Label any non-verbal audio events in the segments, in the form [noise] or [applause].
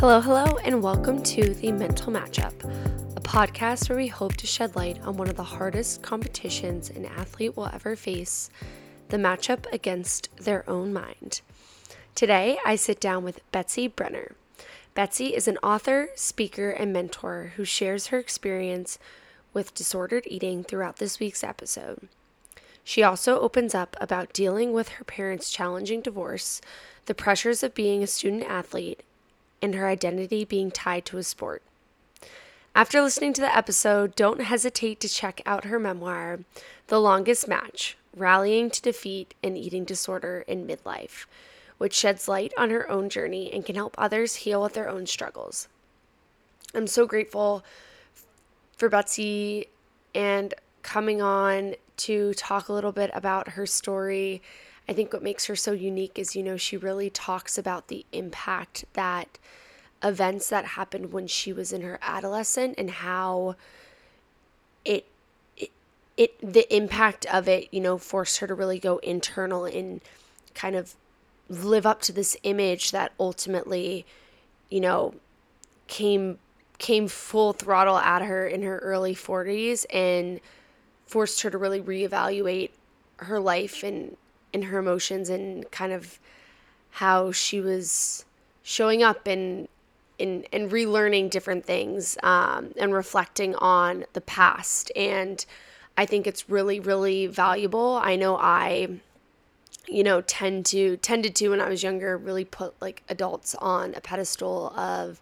Hello, hello, and welcome to the Mental Matchup, a podcast where we hope to shed light on one of the hardest competitions an athlete will ever face the matchup against their own mind. Today, I sit down with Betsy Brenner. Betsy is an author, speaker, and mentor who shares her experience with disordered eating throughout this week's episode. She also opens up about dealing with her parents' challenging divorce, the pressures of being a student athlete, and her identity being tied to a sport. After listening to the episode, don't hesitate to check out her memoir, The Longest Match Rallying to Defeat an Eating Disorder in Midlife, which sheds light on her own journey and can help others heal with their own struggles. I'm so grateful for Betsy and coming on to talk a little bit about her story I think what makes her so unique is, you know, she really talks about the impact that events that happened when she was in her adolescent and how it it, it the impact of it, you know, forced her to really go internal and kind of live up to this image that ultimately, you know, came came full throttle at her in her early 40s and forced her to really reevaluate her life and in her emotions and kind of how she was showing up and and, and relearning different things um, and reflecting on the past. And i think it's really really valuable. I know i you know tend to tended to when i was younger really put like adults on a pedestal of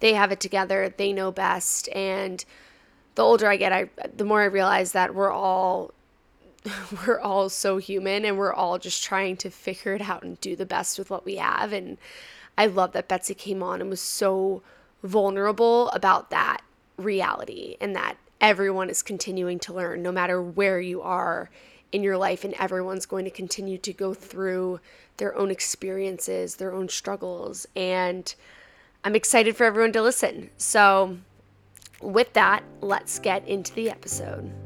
they have it together they know best. And the older i get i the more i realize that we're all [laughs] we're all so human and we're all just trying to figure it out and do the best with what we have. And I love that Betsy came on and was so vulnerable about that reality and that everyone is continuing to learn no matter where you are in your life and everyone's going to continue to go through their own experiences, their own struggles and I'm excited for everyone to listen. So with that, let's get into the episode.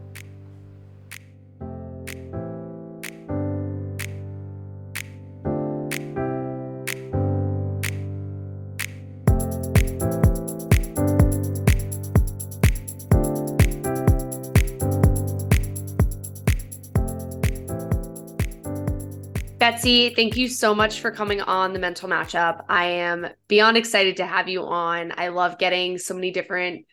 Betsy, thank you so much for coming on the mental matchup. I am beyond excited to have you on. I love getting so many different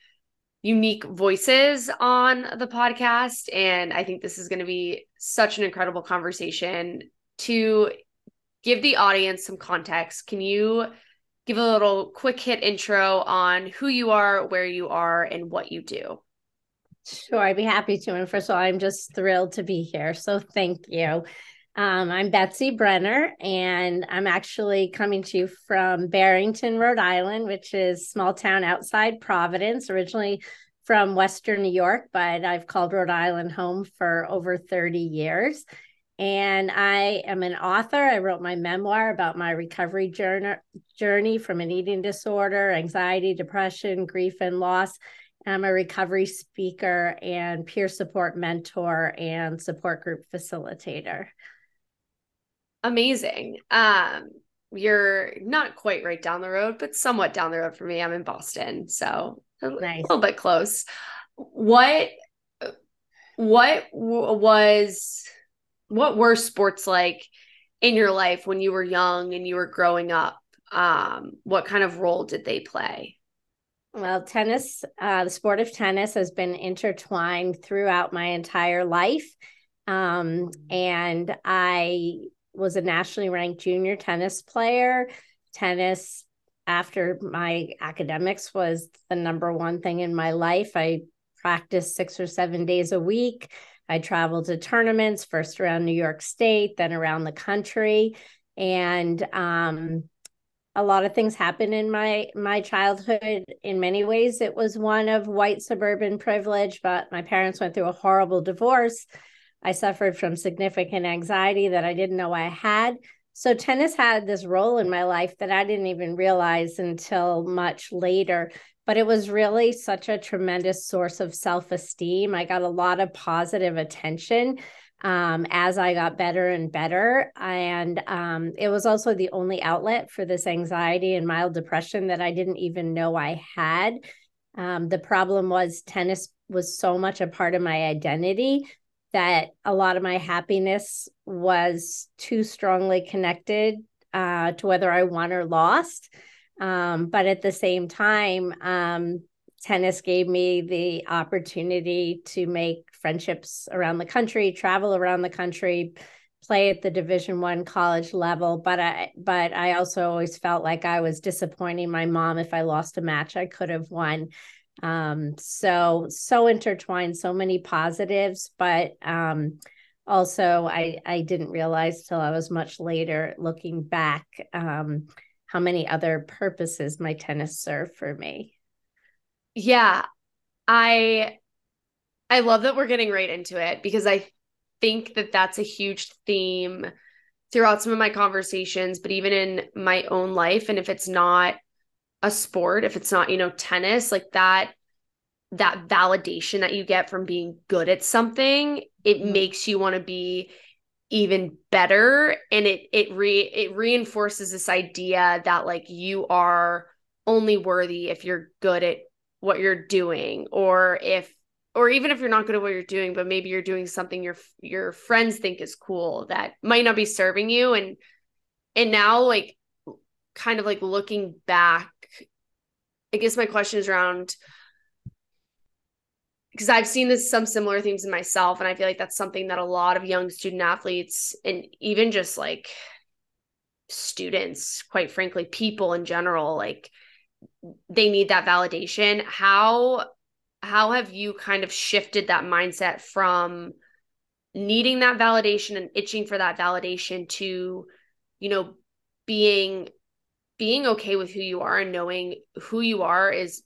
unique voices on the podcast. And I think this is going to be such an incredible conversation. To give the audience some context, can you give a little quick hit intro on who you are, where you are, and what you do? Sure, I'd be happy to. And first of all, I'm just thrilled to be here. So thank you. Um, I'm Betsy Brenner, and I'm actually coming to you from Barrington, Rhode Island, which is small town outside Providence, originally from Western New York, but I've called Rhode Island home for over 30 years. And I am an author. I wrote my memoir about my recovery journey, journey from an eating disorder, anxiety, depression, grief, and loss. I'm a recovery speaker and peer support mentor and support group facilitator amazing. Um, you're not quite right down the road, but somewhat down the road for me. I'm in Boston, so a nice. little bit close. What what was what were sports like in your life when you were young and you were growing up? Um, what kind of role did they play? Well, tennis, uh, the sport of tennis has been intertwined throughout my entire life. Um, and I was a nationally ranked junior tennis player. Tennis after my academics was the number one thing in my life. I practiced six or seven days a week. I traveled to tournaments, first around New York State, then around the country. And um, a lot of things happened in my my childhood in many ways it was one of white suburban privilege but my parents went through a horrible divorce I suffered from significant anxiety that I didn't know I had. So, tennis had this role in my life that I didn't even realize until much later. But it was really such a tremendous source of self esteem. I got a lot of positive attention um, as I got better and better. And um, it was also the only outlet for this anxiety and mild depression that I didn't even know I had. Um, the problem was tennis was so much a part of my identity that a lot of my happiness was too strongly connected uh, to whether I won or lost. Um, but at the same time, um, tennis gave me the opportunity to make friendships around the country, travel around the country, play at the Division One college level. But I, but I also always felt like I was disappointing my mom if I lost a match I could have won. Um, so so intertwined, so many positives, but um, also I I didn't realize till I was much later looking back um, how many other purposes my tennis served for me. Yeah. I I love that we're getting right into it because I think that that's a huge theme throughout some of my conversations, but even in my own life and if it's not a sport, if it's not, you know, tennis, like that that validation that you get from being good at something, it mm-hmm. makes you want to be even better and it it re it reinforces this idea that like you are only worthy if you're good at what you're doing or if or even if you're not good at what you're doing but maybe you're doing something your your friends think is cool that might not be serving you and and now like kind of like looking back i guess my question is around because I've seen this some similar themes in myself and I feel like that's something that a lot of young student athletes and even just like students quite frankly people in general like they need that validation. How how have you kind of shifted that mindset from needing that validation and itching for that validation to you know being being okay with who you are and knowing who you are is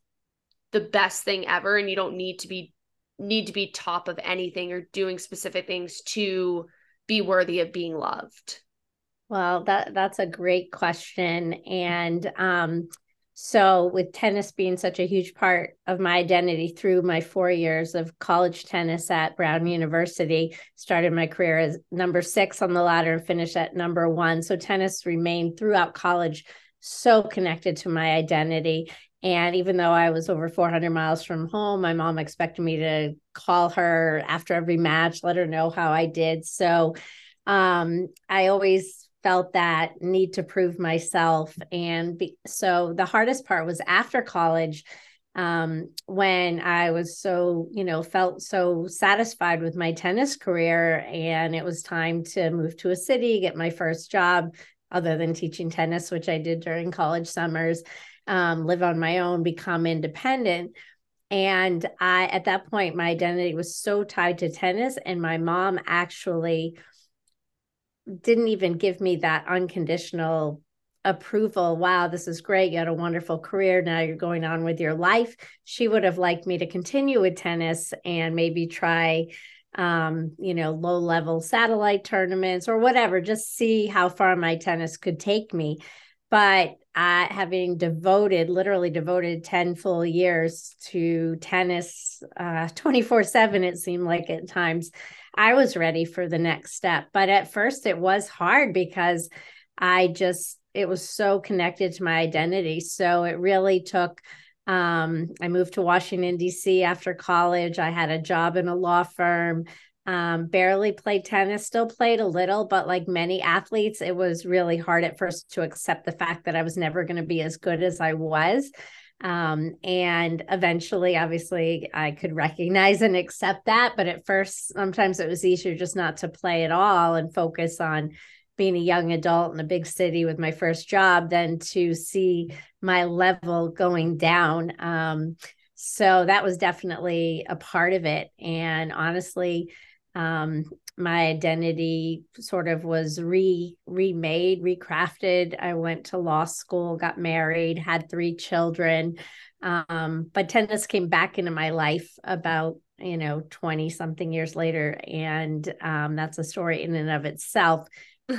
the best thing ever and you don't need to be need to be top of anything or doing specific things to be worthy of being loved well that that's a great question and um so, with tennis being such a huge part of my identity through my four years of college tennis at Brown University, started my career as number six on the ladder and finished at number one. So, tennis remained throughout college so connected to my identity. And even though I was over 400 miles from home, my mom expected me to call her after every match, let her know how I did. So, um, I always felt that need to prove myself and be, so the hardest part was after college um, when i was so you know felt so satisfied with my tennis career and it was time to move to a city get my first job other than teaching tennis which i did during college summers um, live on my own become independent. And i at that point my identity was so tied to tennis and my mom actually didn't even give me that unconditional approval wow this is great. You had a wonderful career. Now you're going on with your life. She would have liked me to continue with tennis and maybe try um you know low level satellite tournaments or whatever just see how far my tennis could take me but uh, having devoted literally devoted 10 full years to tennis uh [laughs] 24 7 it seemed like at times I was ready for the next step. But at first, it was hard because I just, it was so connected to my identity. So it really took, um, I moved to Washington, D.C. after college. I had a job in a law firm. Um, barely played tennis, still played a little, but like many athletes, it was really hard at first to accept the fact that I was never going to be as good as I was. Um, and eventually, obviously, I could recognize and accept that. But at first, sometimes it was easier just not to play at all and focus on being a young adult in a big city with my first job than to see my level going down. Um, so that was definitely a part of it. And honestly, um, my identity sort of was re remade, recrafted. I went to law school, got married, had three children. Um, but tennis came back into my life about you know 20 something years later and um, that's a story in and of itself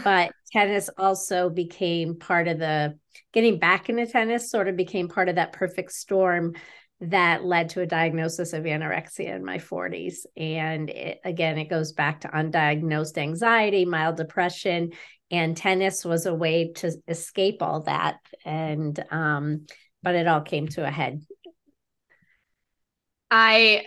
but tennis also became part of the getting back into tennis sort of became part of that perfect storm that led to a diagnosis of anorexia in my 40s. And it, again, it goes back to undiagnosed anxiety, mild depression, and tennis was a way to escape all that. And, um, but it all came to a head. I,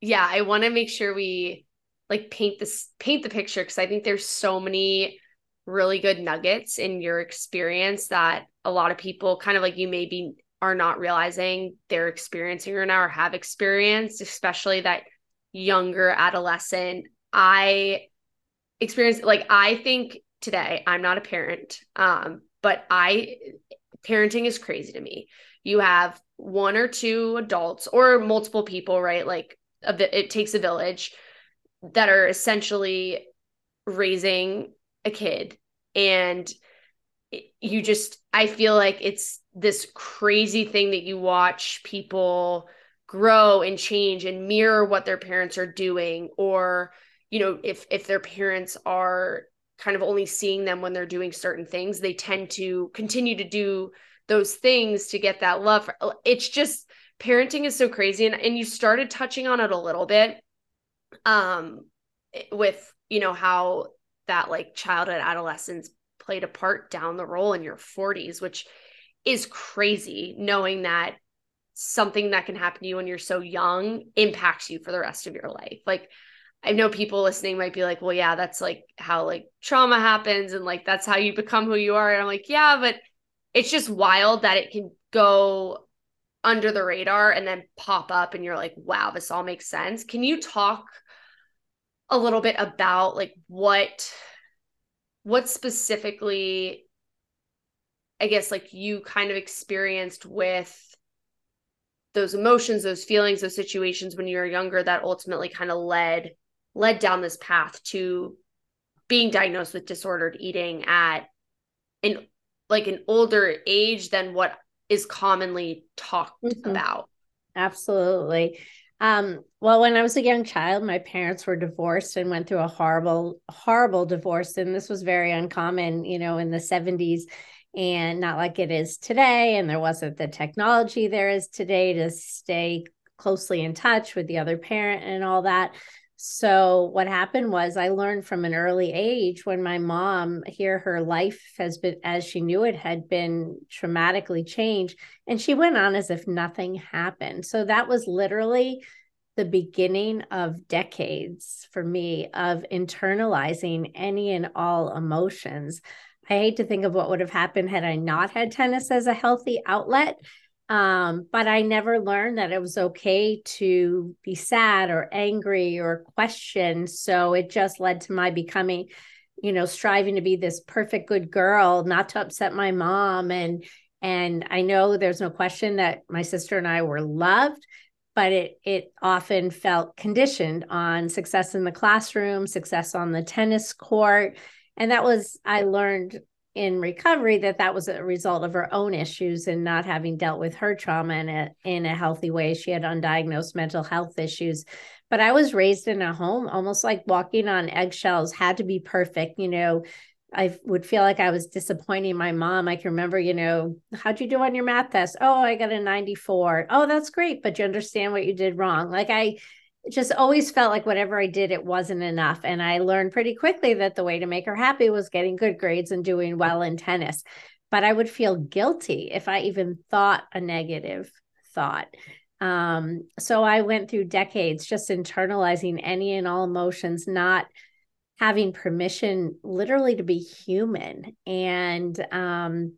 yeah, I want to make sure we like paint this, paint the picture because I think there's so many really good nuggets in your experience that a lot of people kind of like you maybe are not realizing they're experiencing right now or have experienced, especially that younger adolescent. I experienced like I think today, I'm not a parent, um, but I parenting is crazy to me. You have one or two adults or multiple people, right? Like a, it takes a village that are essentially raising a kid. And you just i feel like it's this crazy thing that you watch people grow and change and mirror what their parents are doing. Or you know if if their parents are kind of only seeing them when they're doing certain things they tend to continue to do those things to get that love it's just parenting is so crazy. And, and you started touching on it a little bit um with you know how that like childhood adolescence played a part down the role in your 40s which is crazy knowing that something that can happen to you when you're so young impacts you for the rest of your life. Like i know people listening might be like well yeah that's like how like trauma happens and like that's how you become who you are. And i'm like yeah but it's just wild that it can go under the radar and then pop up and you're like wow this all makes sense. Can you talk a little bit about like what what specifically i guess like you kind of experienced with those emotions those feelings those situations when you were younger that ultimately kind of led led down this path to being diagnosed with disordered eating at an like an older age than what is commonly talked mm-hmm. about absolutely um, well, when I was a young child, my parents were divorced and went through a horrible, horrible divorce. And this was very uncommon, you know, in the 70s and not like it is today. And there wasn't the technology there is today to stay closely in touch with the other parent and all that. So what happened was I learned from an early age when my mom here her life has been as she knew it had been traumatically changed and she went on as if nothing happened. So that was literally the beginning of decades for me of internalizing any and all emotions. I hate to think of what would have happened had I not had tennis as a healthy outlet um, but I never learned that it was okay to be sad or angry or question. So it just led to my becoming, you know, striving to be this perfect good girl, not to upset my mom. And and I know there's no question that my sister and I were loved, but it it often felt conditioned on success in the classroom, success on the tennis court. And that was I learned in recovery that that was a result of her own issues and not having dealt with her trauma in a in a healthy way. She had undiagnosed mental health issues. But I was raised in a home almost like walking on eggshells, had to be perfect, you know. I would feel like I was disappointing my mom. I can remember, you know, how'd you do on your math test? Oh, I got a 94. Oh, that's great. But you understand what you did wrong. Like I just always felt like whatever I did, it wasn't enough. And I learned pretty quickly that the way to make her happy was getting good grades and doing well in tennis. But I would feel guilty if I even thought a negative thought. Um, so I went through decades just internalizing any and all emotions, not having permission literally to be human. And um,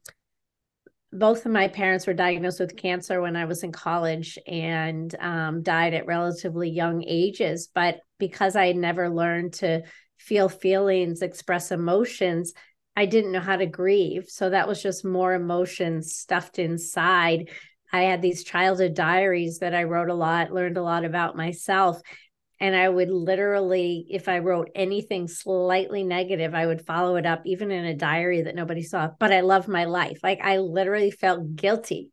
both of my parents were diagnosed with cancer when I was in college and um, died at relatively young ages. But because I had never learned to feel feelings, express emotions, I didn't know how to grieve. So that was just more emotions stuffed inside. I had these childhood diaries that I wrote a lot, learned a lot about myself and I would literally, if I wrote anything slightly negative, I would follow it up, even in a diary that nobody saw. But I love my life. Like I literally felt guilty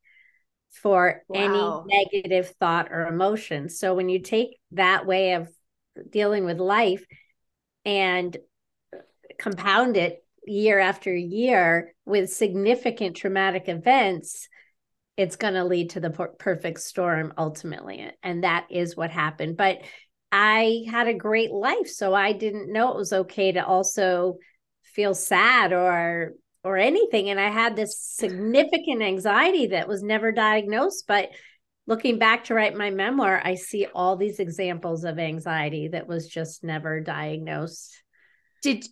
for wow. any negative thought or emotion. So when you take that way of dealing with life and compound it year after year with significant traumatic events, it's going to lead to the per- perfect storm ultimately. And that is what happened. But I had a great life. So I didn't know it was okay to also feel sad or or anything and i had this significant anxiety that was never diagnosed but looking back to write my memoir i see all these examples of anxiety that was just never diagnosed did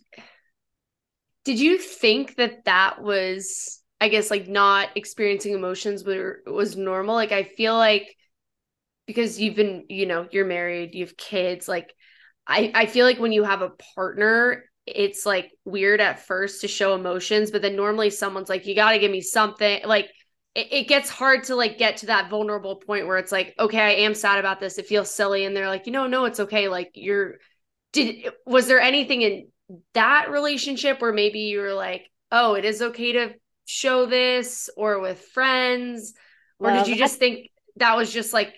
did you think that that was i guess like not experiencing emotions were, was normal like i feel like because you've been you know you're married you have kids like i i feel like when you have a partner it's like weird at first to show emotions, but then normally someone's like, you got to give me something. Like it, it, gets hard to like get to that vulnerable point where it's like, okay, I am sad about this. It feels silly. And they're like, you know, no, it's okay. Like you're, did, was there anything in that relationship where maybe you were like, oh, it is okay to show this or with friends? Or well, did you just think that was just like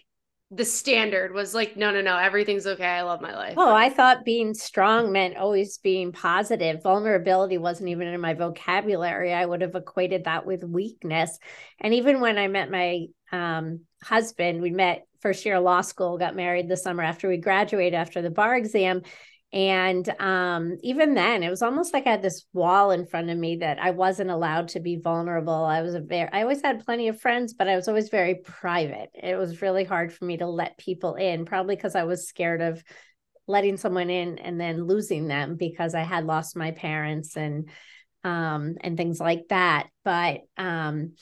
the standard was like no no no everything's okay i love my life. Oh i thought being strong meant always being positive. Vulnerability wasn't even in my vocabulary. I would have equated that with weakness. And even when i met my um, husband we met first year law school got married the summer after we graduated after the bar exam and um, even then, it was almost like I had this wall in front of me that I wasn't allowed to be vulnerable. I was a very, I always had plenty of friends, but I was always very private. It was really hard for me to let people in, probably because I was scared of letting someone in and then losing them because I had lost my parents and um, and things like that. But um,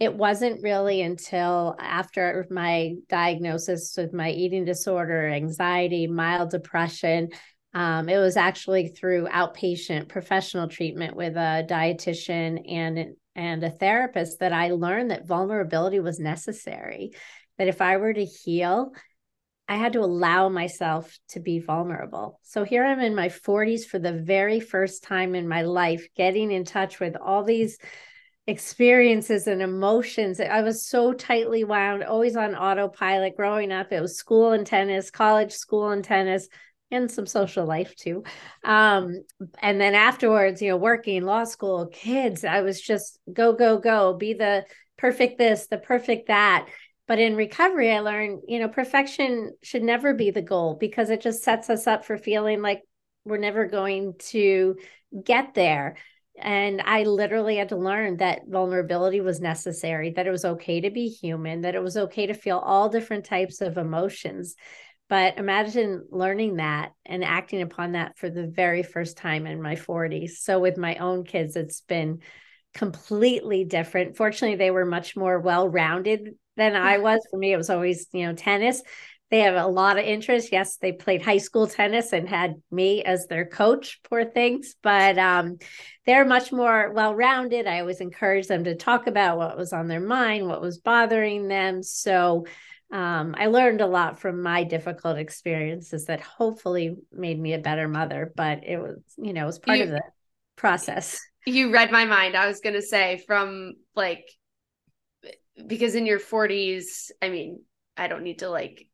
it wasn't really until after my diagnosis with my eating disorder, anxiety, mild depression, um, it was actually through outpatient professional treatment with a dietitian and and a therapist that I learned that vulnerability was necessary. That if I were to heal, I had to allow myself to be vulnerable. So here I'm in my 40s for the very first time in my life, getting in touch with all these experiences and emotions. I was so tightly wound, always on autopilot growing up. It was school and tennis, college, school and tennis, and some social life too. Um, and then afterwards, you know, working, law school, kids, I was just go, go, go, be the perfect this, the perfect that. But in recovery, I learned, you know, perfection should never be the goal because it just sets us up for feeling like we're never going to get there. And I literally had to learn that vulnerability was necessary, that it was okay to be human, that it was okay to feel all different types of emotions. But imagine learning that and acting upon that for the very first time in my 40s. So with my own kids, it's been completely different. Fortunately, they were much more well rounded than I [laughs] was. For me, it was always, you know, tennis. They have a lot of interest. Yes, they played high school tennis and had me as their coach, poor things, but um, they're much more well rounded. I always encourage them to talk about what was on their mind, what was bothering them. So, um, I learned a lot from my difficult experiences that hopefully made me a better mother, but it was, you know, it was part you, of the process. You read my mind. I was going to say from like, because in your 40s, I mean, I don't need to like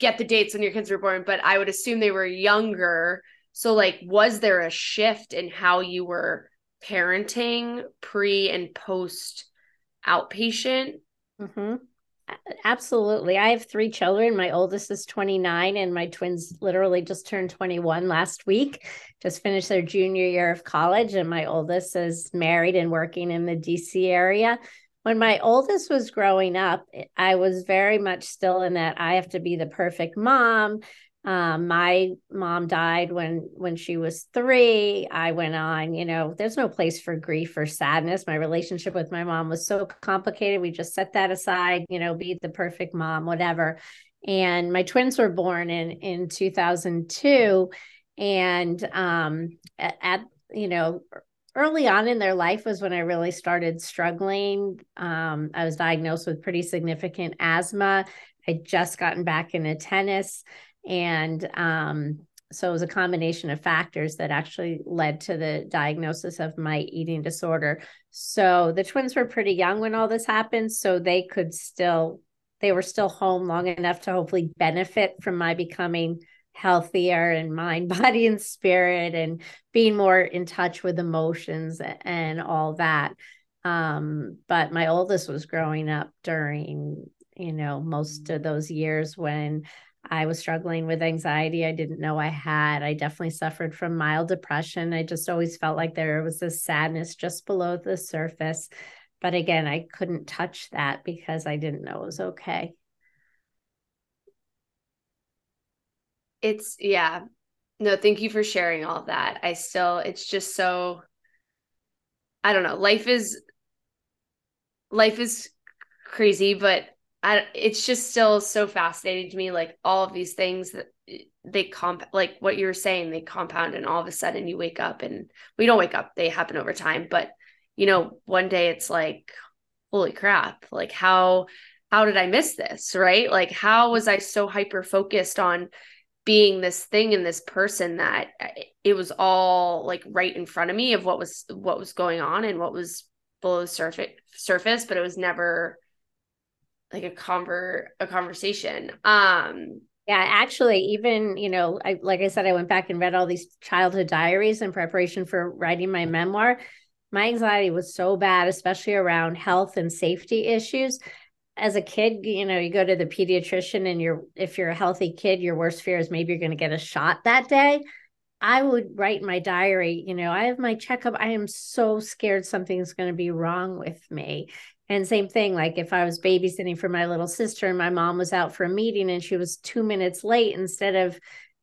get the dates when your kids were born, but I would assume they were younger. So, like, was there a shift in how you were parenting pre and post outpatient? Mm-hmm. Absolutely. I have three children. My oldest is 29, and my twins literally just turned 21 last week, just finished their junior year of college. And my oldest is married and working in the DC area. When my oldest was growing up, I was very much still in that I have to be the perfect mom. Um, my mom died when when she was three. I went on, you know, there's no place for grief or sadness. My relationship with my mom was so complicated. We just set that aside, you know, be the perfect mom, whatever. And my twins were born in in 2002, and um, at, at you know early on in their life was when I really started struggling. Um, I was diagnosed with pretty significant asthma. I'd just gotten back into tennis. And um, so it was a combination of factors that actually led to the diagnosis of my eating disorder. So the twins were pretty young when all this happened. So they could still, they were still home long enough to hopefully benefit from my becoming healthier in mind, [laughs] body, and spirit, and being more in touch with emotions and all that. Um, but my oldest was growing up during, you know, most of those years when I was struggling with anxiety I didn't know I had. I definitely suffered from mild depression. I just always felt like there was this sadness just below the surface. But again, I couldn't touch that because I didn't know it was okay. It's, yeah. No, thank you for sharing all that. I still, it's just so, I don't know. Life is, life is crazy, but I, it's just still so fascinating to me like all of these things that eh, they comp like what you were saying they compound and all of a sudden you wake up and we don't wake up they happen over time but you know one day it's like holy crap like how how did i miss this? Right? Like how was i so hyper focused on being this thing and this person that eh, it was all like right in front of me of what was what was going on and what was below the surface surface but it was never like a conver a conversation um yeah actually even you know i like i said i went back and read all these childhood diaries in preparation for writing my memoir my anxiety was so bad especially around health and safety issues as a kid you know you go to the pediatrician and you're if you're a healthy kid your worst fear is maybe you're going to get a shot that day I would write my diary, you know, I have my checkup. I am so scared something's going to be wrong with me. And same thing, like if I was babysitting for my little sister and my mom was out for a meeting and she was two minutes late, instead of,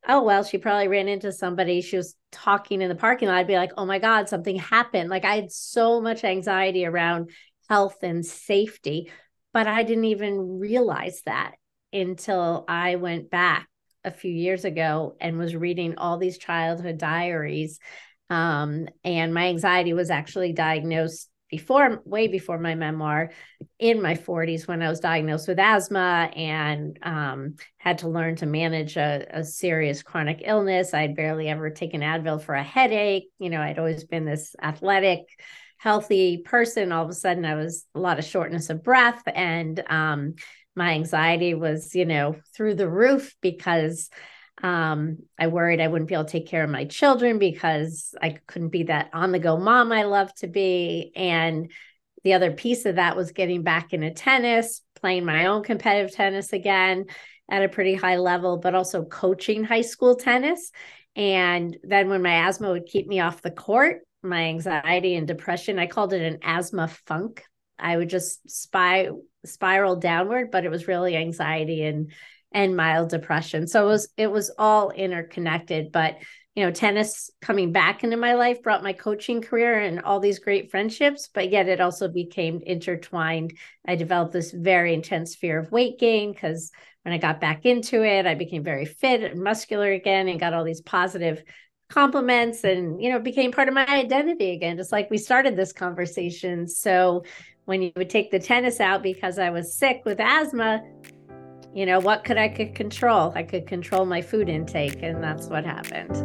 oh, well, she probably ran into somebody, she was talking in the parking lot, I'd be like, oh my God, something happened. Like I had so much anxiety around health and safety, but I didn't even realize that until I went back a few years ago and was reading all these childhood diaries. Um, and my anxiety was actually diagnosed before way before my memoir in my 40s when i was diagnosed with asthma and um, had to learn to manage a, a, serious chronic illness. I'd barely ever taken advil for a headache. You know i'd always been this athletic healthy person. All of a sudden i was a lot of shortness of breath and um, my anxiety was you know through the roof because um, I worried I wouldn't be able to take care of my children because I couldn't be that on the go mom I love to be. And the other piece of that was getting back into tennis, playing my own competitive tennis again at a pretty high level, but also coaching high school tennis. And then when my asthma would keep me off the court, my anxiety and depression, I called it an asthma funk. I would just spy spiral downward, but it was really anxiety and and mild depression. So it was it was all interconnected, but you know, tennis coming back into my life brought my coaching career and all these great friendships, but yet it also became intertwined. I developed this very intense fear of weight gain because when I got back into it, I became very fit and muscular again and got all these positive compliments and you know became part of my identity again just like we started this conversation so when you would take the tennis out because i was sick with asthma you know what could i could control i could control my food intake and that's what happened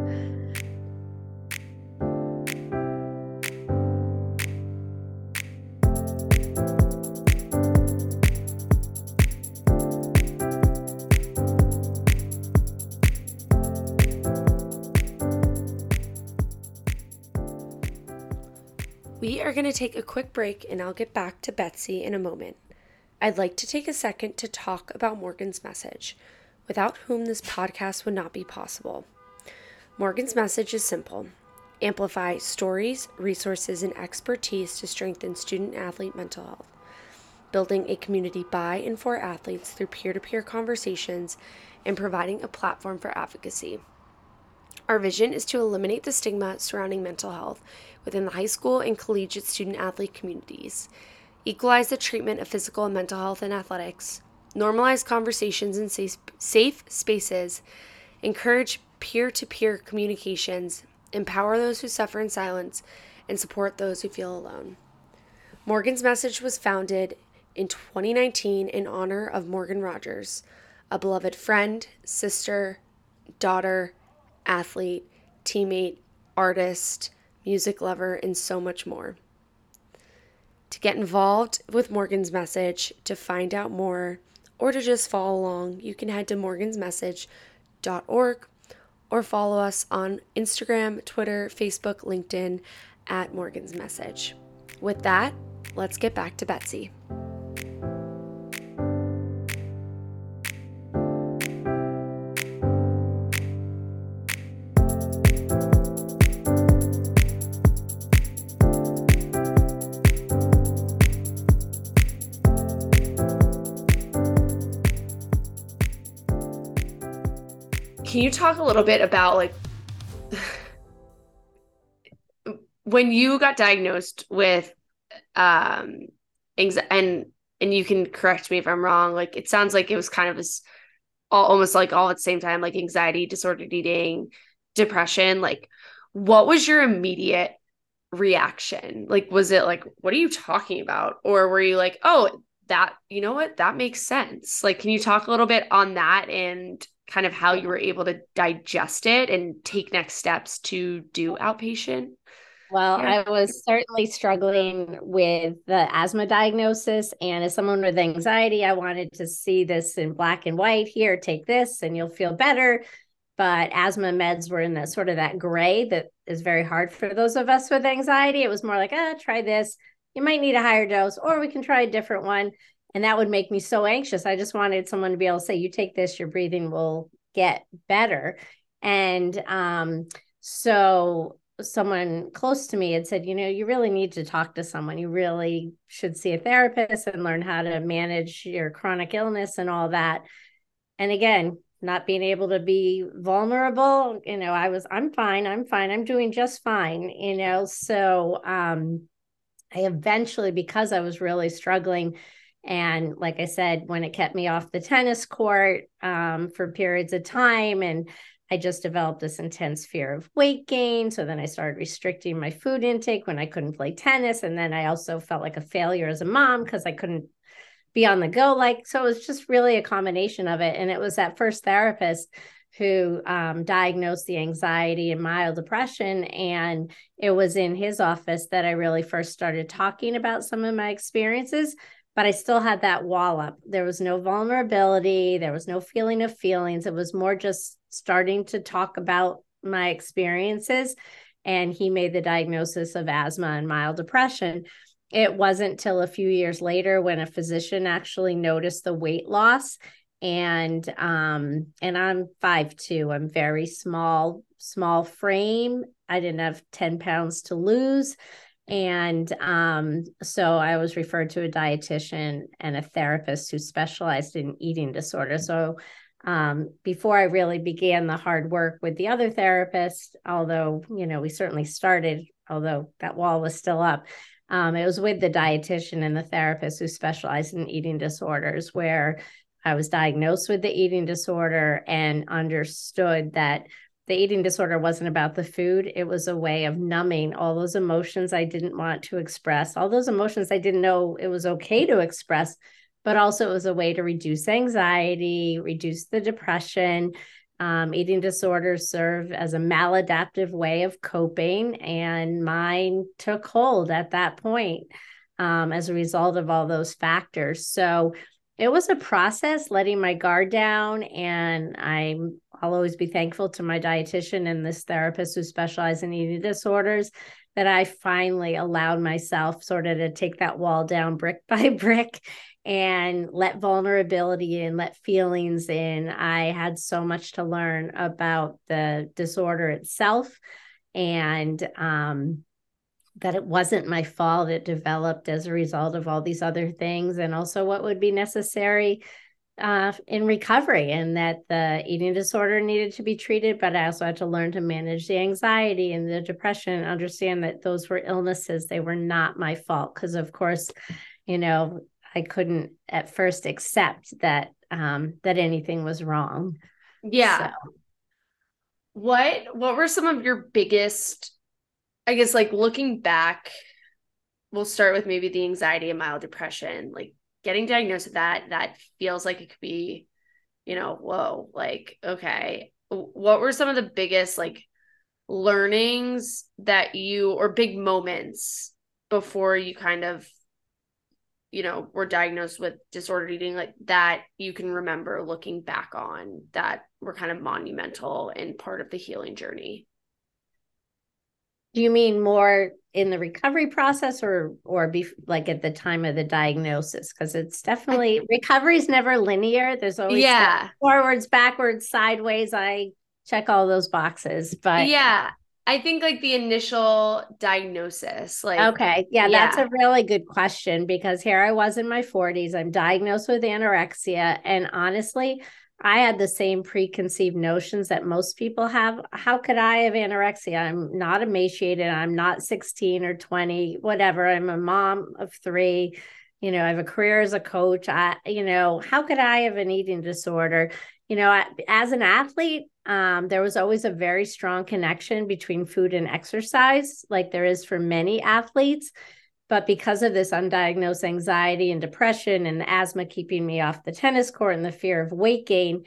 We are going to take a quick break and I'll get back to Betsy in a moment. I'd like to take a second to talk about Morgan's message, without whom this podcast would not be possible. Morgan's message is simple amplify stories, resources, and expertise to strengthen student athlete mental health, building a community by and for athletes through peer to peer conversations, and providing a platform for advocacy. Our vision is to eliminate the stigma surrounding mental health within the high school and collegiate student athlete communities equalize the treatment of physical and mental health in athletics, normalize conversations in safe, safe spaces, encourage peer to peer communications, empower those who suffer in silence, and support those who feel alone. Morgan's message was founded in 2019 in honor of Morgan Rogers, a beloved friend, sister, daughter, athlete, teammate, artist, music lover, and so much more. To get involved with Morgan's Message, to find out more, or to just follow along, you can head to morgansmessage.org or follow us on Instagram, Twitter, Facebook, LinkedIn at Morgan's Message. With that, let's get back to Betsy. Talk a little bit about like when you got diagnosed with um anxiety and and you can correct me if I'm wrong, like it sounds like it was kind of this all, almost like all at the same time, like anxiety, disordered eating, depression. Like, what was your immediate reaction? Like, was it like, what are you talking about? Or were you like, oh, that, you know what, that makes sense? Like, can you talk a little bit on that and kind of how you were able to digest it and take next steps to do outpatient? Well, yeah. I was certainly struggling with the asthma diagnosis. And as someone with anxiety, I wanted to see this in black and white here, take this and you'll feel better. But asthma meds were in that sort of that gray that is very hard for those of us with anxiety. It was more like, ah, try this. You might need a higher dose, or we can try a different one. And that would make me so anxious. I just wanted someone to be able to say, you take this, your breathing will get better. And um, so someone close to me had said, you know, you really need to talk to someone. You really should see a therapist and learn how to manage your chronic illness and all that. And again, not being able to be vulnerable, you know, I was, I'm fine, I'm fine, I'm doing just fine, you know. So um I eventually, because I was really struggling, and like I said, when it kept me off the tennis court um, for periods of time, and I just developed this intense fear of weight gain. So then I started restricting my food intake when I couldn't play tennis. And then I also felt like a failure as a mom because I couldn't be on the go. Like, so it was just really a combination of it. And it was that first therapist who um, diagnosed the anxiety and mild depression. And it was in his office that I really first started talking about some of my experiences but I still had that wall up. There was no vulnerability, there was no feeling of feelings. It was more just starting to talk about my experiences. And he made the diagnosis of asthma and mild depression. It wasn't till a few years later when a physician actually noticed the weight loss. And um, and I'm five two. I'm very small, small frame. I didn't have 10 pounds to lose and um, so I was referred to a dietitian and a therapist who specialized in eating disorders. So um, before I really began the hard work with the other therapist, although, you know, we certainly started, although that wall was still up, um, it was with the dietitian and the therapist who specialized in eating disorders, where I was diagnosed with the eating disorder and understood that the eating disorder wasn't about the food. It was a way of numbing all those emotions I didn't want to express, all those emotions I didn't know it was okay to express, but also it was a way to reduce anxiety, reduce the depression. Um, eating disorders serve as a maladaptive way of coping, and mine took hold at that point um, as a result of all those factors. So it was a process letting my guard down and i'm i'll always be thankful to my dietitian and this therapist who specialize in eating disorders that i finally allowed myself sort of to take that wall down brick [laughs] by brick and let vulnerability in let feelings in i had so much to learn about the disorder itself and um that it wasn't my fault. It developed as a result of all these other things, and also what would be necessary uh, in recovery, and that the eating disorder needed to be treated. But I also had to learn to manage the anxiety and the depression, and understand that those were illnesses. They were not my fault, because of course, you know, I couldn't at first accept that um, that anything was wrong. Yeah. So. What What were some of your biggest I guess like looking back, we'll start with maybe the anxiety and mild depression. Like getting diagnosed with that, that feels like it could be, you know, whoa, like, okay. What were some of the biggest like learnings that you or big moments before you kind of you know were diagnosed with disordered eating like that you can remember looking back on that were kind of monumental and part of the healing journey Do you mean more in the recovery process or or be like at the time of the diagnosis? Because it's definitely recovery is never linear. There's always yeah forwards, backwards, sideways. I check all those boxes, but yeah. I think like the initial diagnosis, like okay, yeah, yeah, that's a really good question because here I was in my 40s. I'm diagnosed with anorexia, and honestly, I had the same preconceived notions that most people have. How could I have anorexia? I'm not emaciated. I'm not 16 or 20, whatever. I'm a mom of three. You know, I have a career as a coach. I, you know, how could I have an eating disorder? You know, I, as an athlete, um, there was always a very strong connection between food and exercise, like there is for many athletes. But because of this undiagnosed anxiety and depression and asthma keeping me off the tennis court and the fear of weight gain,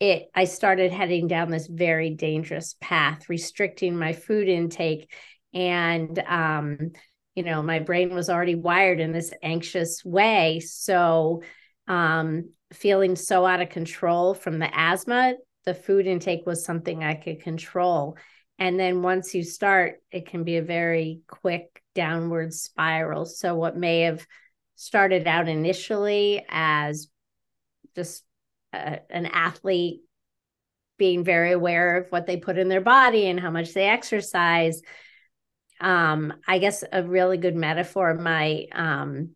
it I started heading down this very dangerous path, restricting my food intake. And um, you know, my brain was already wired in this anxious way. So um, feeling so out of control from the asthma, the food intake was something I could control. And then once you start, it can be a very quick downward spiral. So, what may have started out initially as just a, an athlete being very aware of what they put in their body and how much they exercise. Um, I guess a really good metaphor, my um,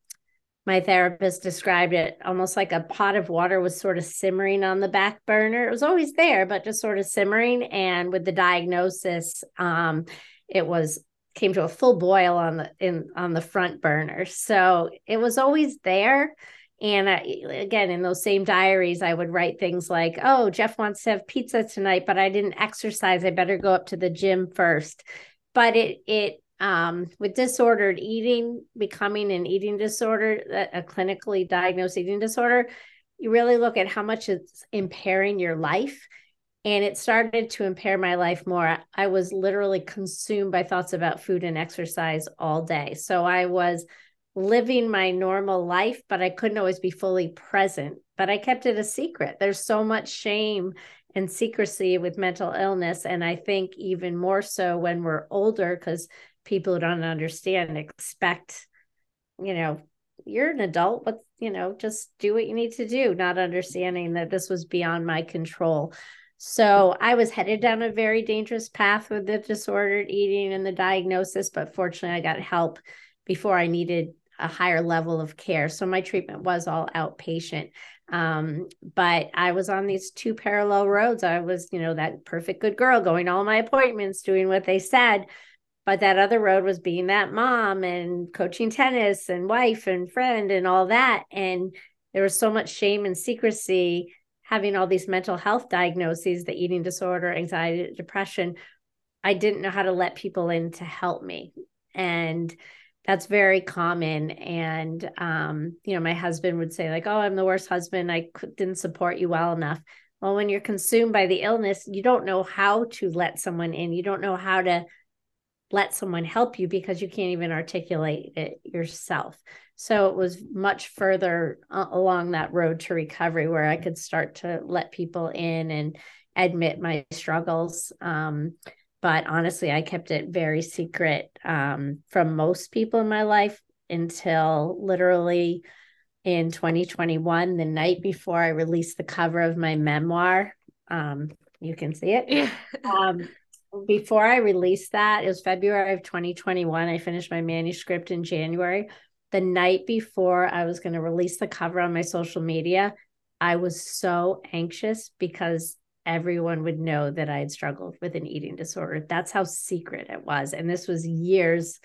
my therapist described it almost like a pot of water was sort of simmering on the back burner. It was always there, but just sort of simmering. And with the diagnosis, um, it was came to a full boil on the in on the front burner. So it was always there. And I, again, in those same diaries, I would write things like, "Oh, Jeff wants to have pizza tonight, but I didn't exercise. I better go up to the gym first. But it it um, with disordered eating becoming an eating disorder, a clinically diagnosed eating disorder, you really look at how much it's impairing your life. And it started to impair my life more. I was literally consumed by thoughts about food and exercise all day. So I was living my normal life, but I couldn't always be fully present. But I kept it a secret. There's so much shame and secrecy with mental illness. And I think even more so when we're older, because people who don't understand expect, you know, you're an adult, but you know, just do what you need to do, not understanding that this was beyond my control. So I was headed down a very dangerous path with the disordered eating and the diagnosis, but fortunately I got help before I needed a higher level of care. So my treatment was all outpatient. Um, but I was on these two parallel roads. I was, you know, that perfect good girl going all my appointments, doing what they said but that other road was being that mom and coaching tennis and wife and friend and all that and there was so much shame and secrecy having all these mental health diagnoses the eating disorder anxiety depression i didn't know how to let people in to help me. And that's very common. And um, you know my husband would say like oh i'm the worst husband. I didn't support you well enough. Well when you're consumed by the illness you don't know how to let someone in. You don't know how to let someone help you because you can't even articulate it yourself. So it was much further uh, along that road to recovery where I could start to let people in and admit my struggles. Um, but honestly, I kept it very secret um, from most people in my life until literally in 2021, the night before I released the cover of my memoir. Um, you can see it. Yeah. um, before I released that, it was February of 2021. I finished my manuscript in January. The night before I was going to release the cover on my social media, I was so anxious because everyone would know that I had struggled with an eating disorder. That's how secret it was. And this was years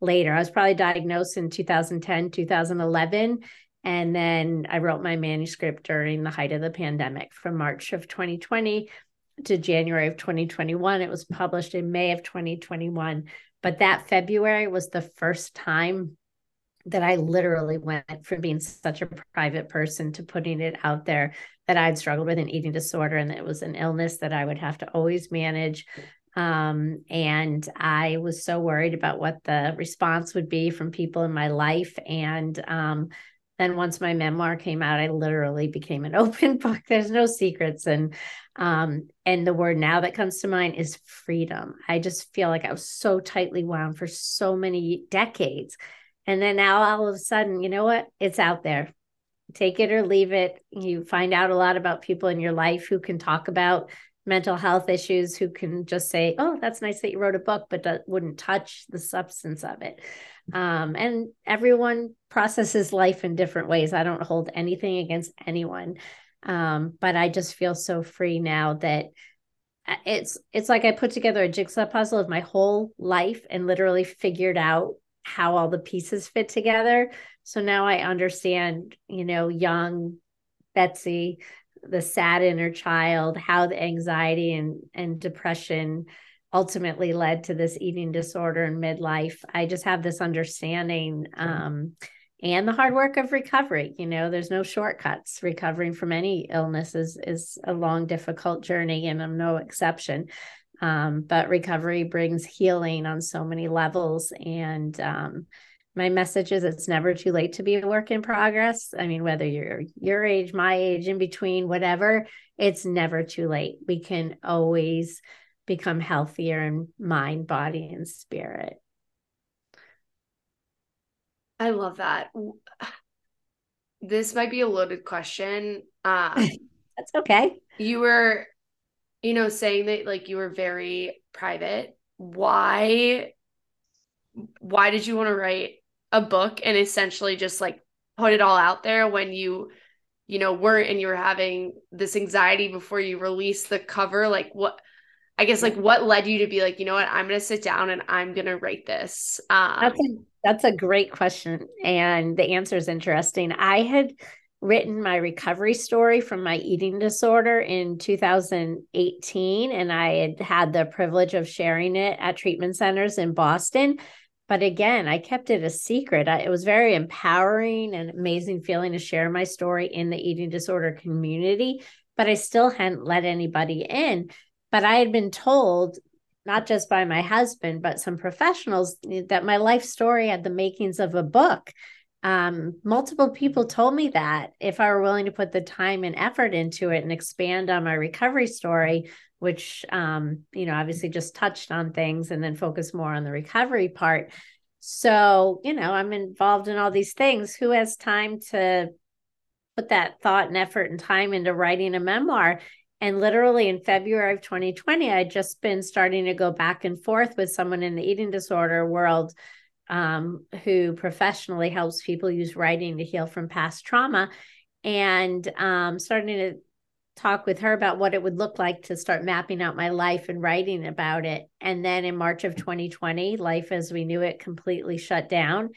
later. I was probably diagnosed in 2010, 2011. And then I wrote my manuscript during the height of the pandemic from March of 2020 to January of 2021. It was published in May of 2021. But that February was the first time that I literally went from being such a private person to putting it out there that I'd struggled with an eating disorder and that it was an illness that I would have to always manage. Um, and I was so worried about what the response would be from people in my life. And um, then once my memoir came out, I literally became an [laughs] open book. There's no secrets. And Um, and the word now that comes to mind is freedom. I just feel like I was so tightly wound for so many decades. And then now all of a sudden, you know what? It's out there. Take it or leave it. You find out a lot about people in your life who can talk about mental health issues, who can just say, Oh, that's nice that you wrote a book, but that wouldn't touch the substance of it. Um, and everyone processes life in different ways. I don't hold anything against anyone. Um, but I just feel so free now that uh, it's it's like I put together a jigsaw puzzle of my whole life and literally figured out how all the pieces fit together. So now I understand, you know, young Betsy, the sad inner child, how the anxiety and and depression ultimately led to this eating disorder in midlife. I just have this understanding um, and the hard work of recovery. You know, there's no shortcuts. Recovering from any illness is, is a long, difficult journey, and I'm no exception. Um, but recovery brings healing on so many levels. And um, my message is it's never too late to be a work in progress. I mean, whether you're your age, my age, in between, whatever, it's never too late. We can always become healthier in mind, body, and spirit. I love that. [sighs] This might be a loaded question. Um, [laughs] That's okay. You were, you know, saying that like you were very private. Why? Why did you want to write a book and essentially just like put it all out there when you, you know, weren't and you were having this anxiety before you released the cover? Like, what? I guess like what led you to be like, you know what, I'm gonna sit down and I'm gonna write this. Um, that's a that's a great question, and the answer is interesting. I had written my recovery story from my eating disorder in 2018, and I had had the privilege of sharing it at treatment centers in Boston. But again, I kept it a secret. I, it was very empowering and amazing feeling to share my story in the eating disorder community, but I still hadn't let anybody in but I had been told, not just by my husband, but some professionals, that my life story had the makings of a book. Um, multiple people told me that if I were willing to put the time and effort into it and expand on my recovery story, which, um, you know, obviously just touched on things and then focus more on the recovery part. So, you know, I'm involved in all these things. Who has time to put that thought and effort and time into writing a memoir? And literally in February of 2020, I'd just been starting to go back and forth with someone in the eating disorder world um, who professionally helps people use writing to heal from past trauma. And um, starting to talk with her about what it would look like to start mapping out my life and writing about it. And then in March of 2020, life as we knew it completely shut down.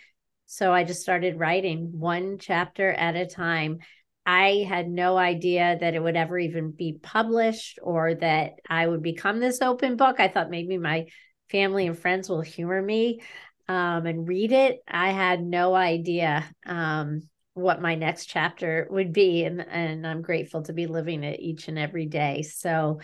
So I just started writing one chapter at a time. I had no idea that it would ever even be published or that I would become this open book. I thought maybe my family and friends will humor me um, and read it. I had no idea um, what my next chapter would be, and and I'm grateful to be living it each and every day. So,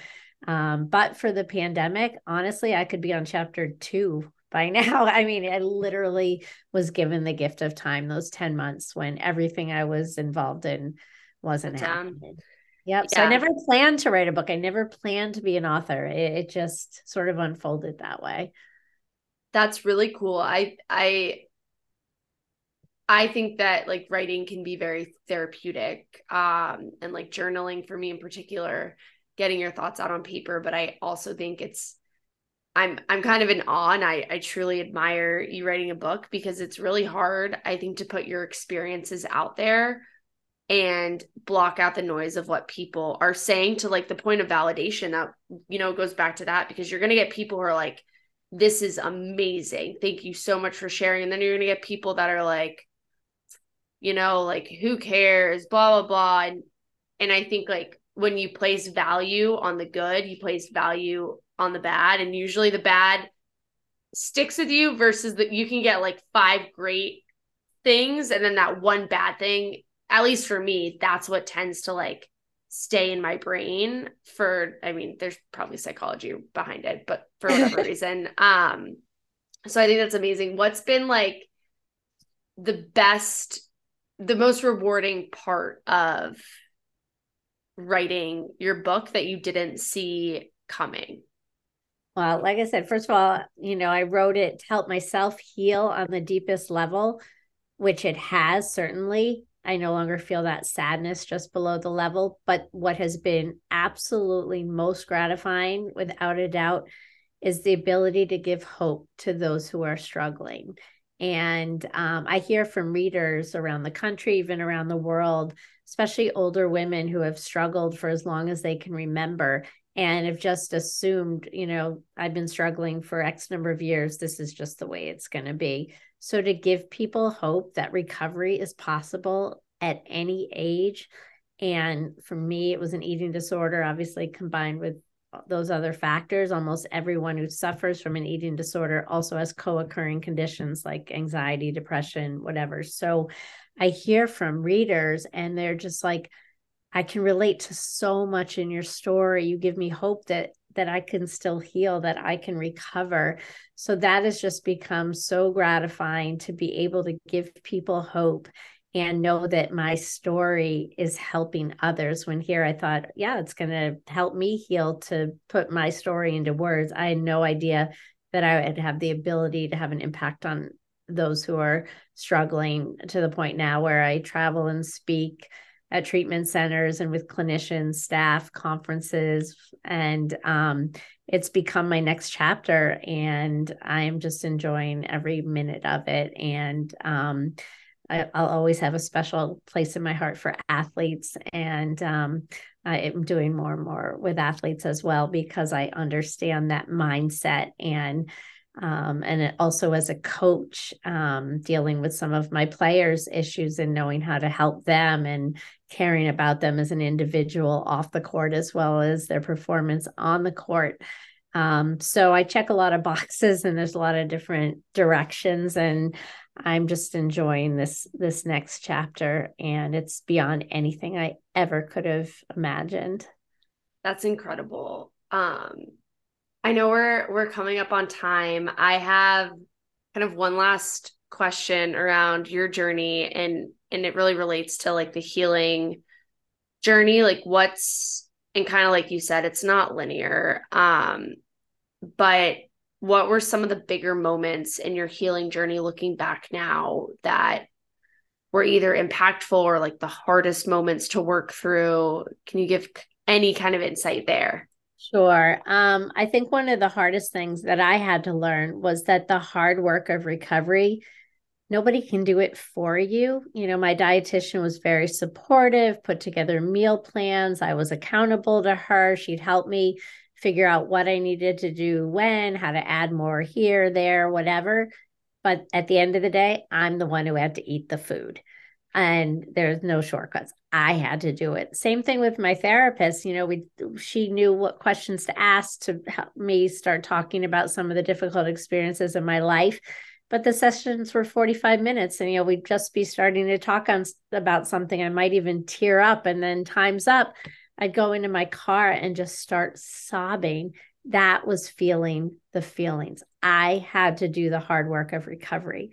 um, but for the pandemic, honestly, I could be on chapter two by [laughs] now. I mean, I literally was given the gift of time those 10 months when everything I was involved in wasn't happening. Yep. Yeah. So I never planned to write a book. I never planned to be an author. It, it just sort of unfolded that way. That's really cool. I I I think that like writing can be very therapeutic. Um and like journaling for me in particular, getting your thoughts out on paper, but I also think it's I'm I'm kind of in awe and I I truly admire you writing a book because it's really hard I think to put your experiences out there and block out the noise of what people are saying to like the point of validation that you know goes back to that because you're going to get people who are like this is amazing. Thank you so much for sharing. And then you're going to get people that are like you know like who cares? Blah blah blah. And and i think like when you place value on the good you place value on the bad. And usually the bad sticks with you versus that you can get like five great things. And then that one bad thing at least for me, that's what tends to like stay in my brain for I mean, there's probably psychology behind it, but for [laughs] whatever reason. Um so I think that's amazing. What's been like the best the most rewarding part of writing your book that you didn't see coming? Well, like I said, first of all, you know, I wrote it to help myself heal on the deepest level, which it has certainly. I no longer feel that sadness just below the level. But what has been absolutely most gratifying, without a doubt, is the ability to give hope to those who are struggling. And um, I hear from readers around the country, even around the world, especially older women who have struggled for as long as they can remember and have just assumed, you know, I've been struggling for X number of years. This is just the way it's going to be. So to give people hope that recovery is possible at any age. And for me, it was an eating disorder, obviously combined with those other factors. Almost everyone who suffers from an eating disorder also has co occurring conditions like anxiety, depression, whatever. So I hear from readers and they're just like, I can relate to so much in your story. You give me hope that that I can still heal, that I can recover. So that has just become so gratifying to be able to give people hope and know that my story is helping others. When here I thought, yeah, it's going to help me heal to put my story into words. I had no idea that I would have the ability to have an impact on those who are struggling to the point now where I travel and speak at treatment centers and with clinicians, staff, conferences, and um, it's become my next chapter. And I'm just enjoying every minute of it. And um, I, will always have a special place in my heart for athletes. And um, I'm doing more and more with athletes as well because I understand that mindset and um, and also as a coach um, dealing with some of my players issues and knowing how to help them and caring about them as an individual off the court as well as their performance on the court. Um, so i check a lot of [laughs] boxes and there's a lot of different directions and i'm just enjoying this this next chapter and it's beyond anything i ever could have imagined. That's incredible. Um I know we're we're coming up on time. I have kind of one last question around your journey and and it really relates to like the healing journey. Like what's and kind of like you said it's not linear um but what were some of the bigger moments in your healing journey looking back now that were either impactful or like the hardest moments to work through? Can you give any kind of insight there Sure. Um, I think one of the hardest things that I had to learn was that the hard work of recovery, nobody can do it for you. You know, my dietitian was very supportive, put together meal plans. I was accountable to her. She'd help me figure out what I needed to do when, how to add more here, there, whatever. But at the end of the day, I'm the one who had to eat the food and there's no shortcuts. I had to do it. Same thing with my therapist. You know, we she knew what questions to ask to help me start talking about some of the difficult experiences in my life. But the sessions were 45 minutes, and you know, we'd just be starting to talk on about something. I might even tear up, and then time's up. I'd go into my car and just start sobbing. That was feeling the feelings. I had to do the hard work of recovery.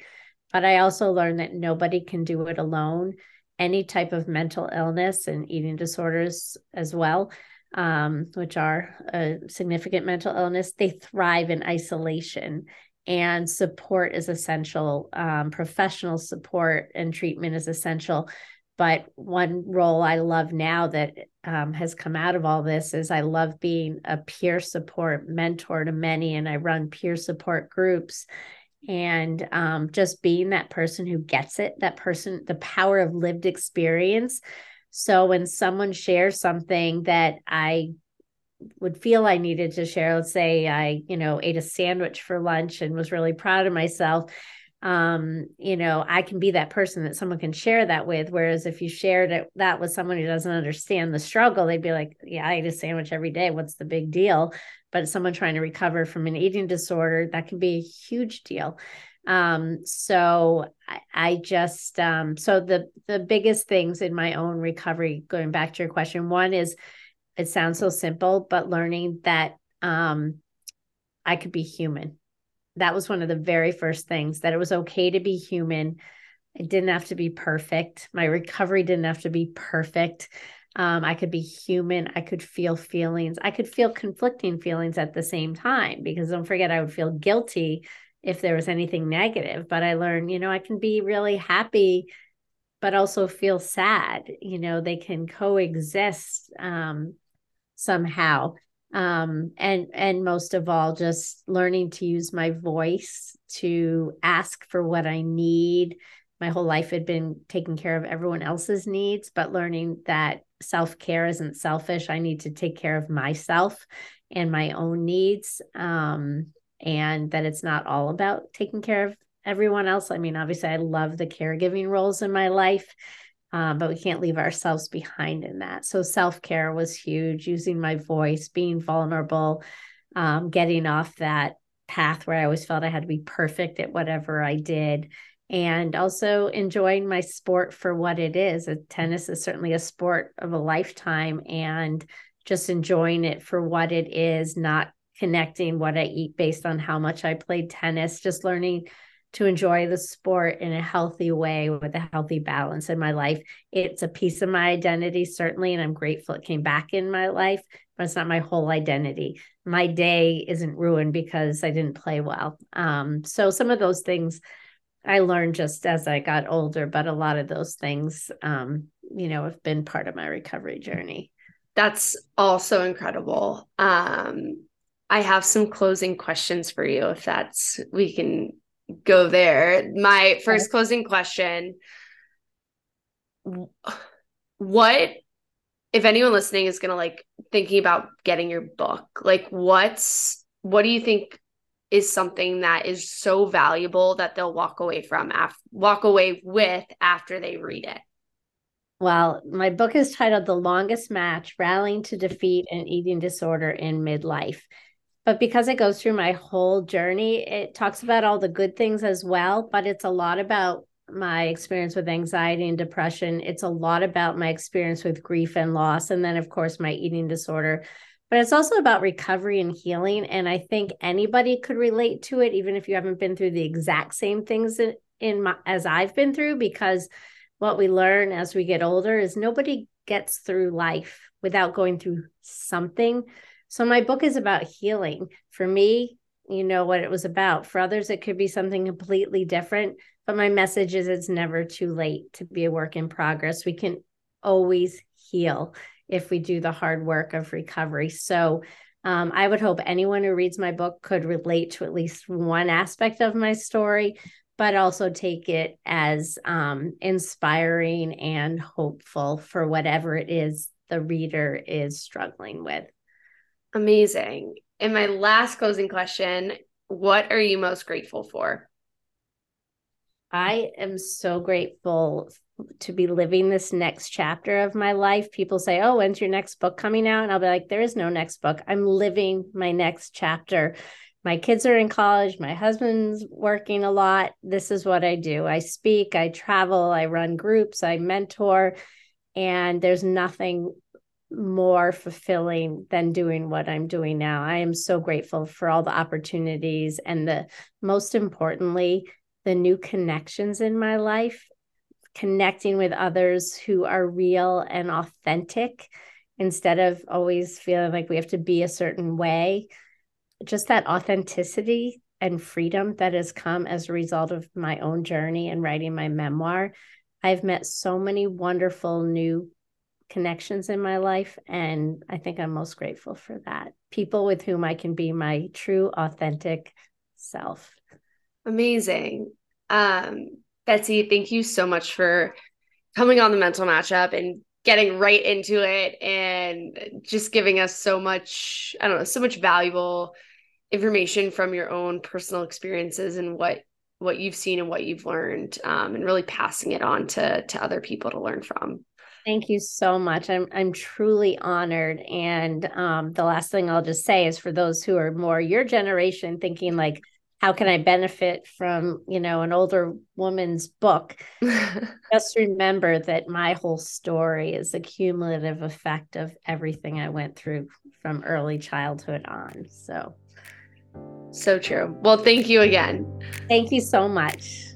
But I also learned that nobody can do it alone. Any type of mental illness and eating disorders as well, um, which are a significant mental illness, they thrive in isolation. And support is essential. Um, professional support and treatment is essential. But one role I love now that um, has come out of all this is I love being a peer support mentor to many, and I run peer support groups and um, just being that person who gets it, that person, the power of lived experience. So when someone shares something that I would feel I needed to share, let's say I, you know, ate a sandwich for lunch and was really proud of myself. Um, you know, I can be that person that someone can share that with. Whereas if you shared it, that with someone who doesn't understand the struggle, they'd be like, Yeah, I eat a sandwich every day. What's the big deal? but someone trying to recover from an eating disorder, that can be a huge deal. Um, so I, I just um, so the the biggest things in my own recovery, going back to your question, one is it sounds so simple, but learning that um, I could be human. That was one of the very first things that it was okay to be human. It didn't have to be perfect. My recovery didn't have to be perfect Um, I could be human. I could feel feelings. I could feel conflicting feelings at the same time because don't forget, I would feel guilty if there was anything negative. But I learned, you know, I can be really happy, but also feel sad. You know, they can coexist um, somehow. Um, and and most of all, just learning to use my voice to ask for what I need. My whole life had been taking care of everyone else's needs, but learning that self care isn't selfish. I need to take care of myself and my own needs. Um, and that it's not all about taking care of everyone else. I mean, obviously, I love the caregiving roles in my life, um, but we can't leave ourselves behind in that. So, self care was huge, using my voice, being vulnerable, um, getting off that path where I always felt I had to be perfect at whatever I did and also enjoying my sport for what it is. Tennis is certainly a sport of a lifetime and just enjoying it for what it is, not connecting what I eat based on how much I played tennis, just learning to enjoy the sport in a healthy way with a healthy balance in my life. It's a piece of my identity, certainly, and I'm grateful it came back in my life, but it's not my whole identity. My day isn't ruined because I didn't play well. Um, so some of those things I learned just as I got older, but a lot of those things, um, you know, have been part of my recovery journey. That's also incredible. Um, I have some closing questions for you if that's we can go there. My first closing question what if anyone listening is going to like thinking about getting your book, like what's what do you think is something that is so valuable that they'll walk away from after walk away with after they read it? Well my book is titled the longest match rallying to defeat an eating disorder in midlife but because it goes through my whole journey it talks about all the good things as well but it's a lot about my experience with anxiety and depression. It's a lot about my experience with grief and loss and then of course my eating disorder. But it's also about recovery and healing and i think anybody could relate to it even if you haven't been through the exact same things in, in my, as i've been through because what we learn as we get older is nobody gets through life without going through something so my book is about healing for me you know what it was about for others it could be something completely different but my message is it's never too late to be a work in progress we can always heal if we do the hard work of recovery. So um, I would hope anyone who reads my book could relate to at least one aspect of my story, but also take it as um, inspiring and hopeful for whatever it is the reader is struggling with. Amazing. And my last closing question What are you most grateful for? I am so grateful to be living this next chapter of my life. People say, Oh, when's your next book coming out? And I'll be like, There is no next book. I'm living my next chapter. My kids are in college. My husband's working a lot. This is what I do. I speak, I travel, I run groups, I mentor. And there's nothing more fulfilling than doing what I'm doing now. I am so grateful for all the opportunities and the most importantly, the new connections in my life, connecting with others who are real and authentic instead of always feeling like we have to be a certain way. Just that authenticity and freedom that has come as a result of my own journey and writing my memoir. I've met so many wonderful new connections in my life. And I think I'm most grateful for that. People with whom I can be my true, authentic self. Amazing. Um, Betsy, thank you so much for coming on the mental matchup and getting right into it and just giving us so much, I don't know, so much valuable information from your own personal experiences and what what you've seen and what you've learned um, and really passing it on to to other people to learn from thank you so much i'm i'm truly honored and um, the last thing i'll just say is for those who are more your generation thinking like how can I benefit from, you know, an older woman's book? [laughs] Just remember that my whole story is a cumulative effect of everything I went through from early childhood on. So, so true. Well, thank you again. Thank you so much.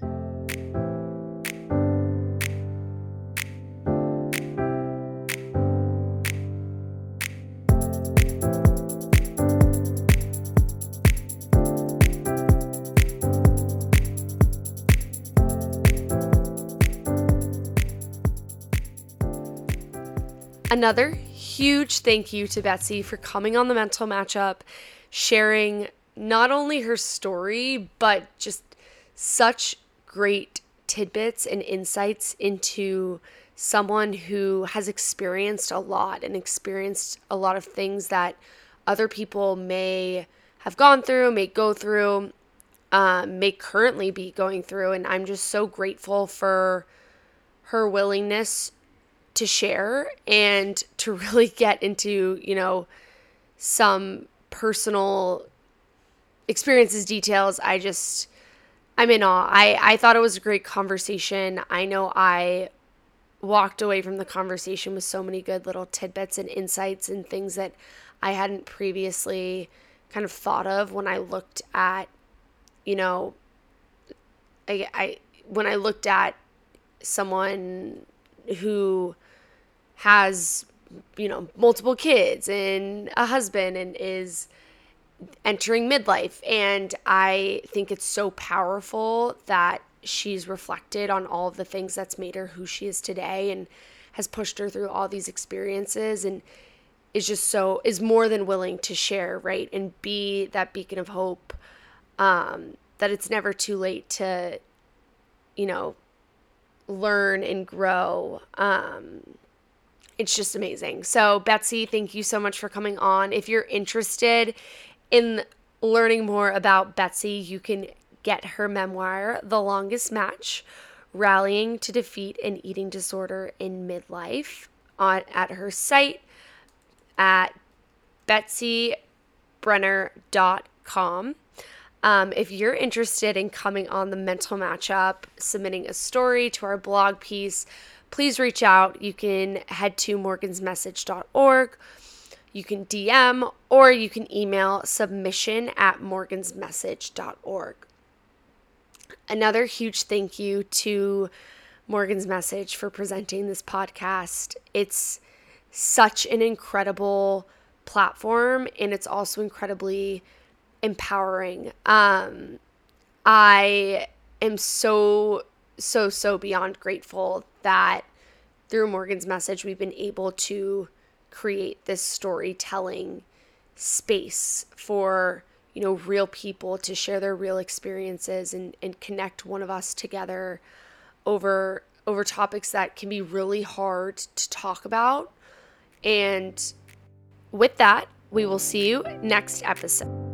Another huge thank you to Betsy for coming on the mental matchup, sharing not only her story, but just such great tidbits and insights into someone who has experienced a lot and experienced a lot of things that other people may have gone through, may go through, um, may currently be going through. And I'm just so grateful for her willingness to share and to really get into, you know, some personal experiences, details. I just, I'm in awe. I, I thought it was a great conversation. I know I walked away from the conversation with so many good little tidbits and insights and things that I hadn't previously kind of thought of when I looked at, you know, I, I when I looked at someone who has, you know, multiple kids and a husband and is entering midlife. And I think it's so powerful that she's reflected on all of the things that's made her who she is today and has pushed her through all these experiences and is just so is more than willing to share right and be that beacon of hope um that it's never too late to you know learn and grow um it's just amazing. So, Betsy, thank you so much for coming on. If you're interested in learning more about Betsy, you can get her memoir, The Longest Match Rallying to Defeat an Eating Disorder in Midlife, on, at her site at betsybrenner.com. Um, if you're interested in coming on the mental matchup, submitting a story to our blog piece, please reach out. You can head to morgansmessage.org. You can DM or you can email submission at morgansmessage.org. Another huge thank you to Morgan's Message for presenting this podcast. It's such an incredible platform and it's also incredibly empowering. Um, I am so, so, so beyond grateful that through Morgan's message, we've been able to create this storytelling space for you know real people to share their real experiences and, and connect one of us together over over topics that can be really hard to talk about. And with that we will see you next episode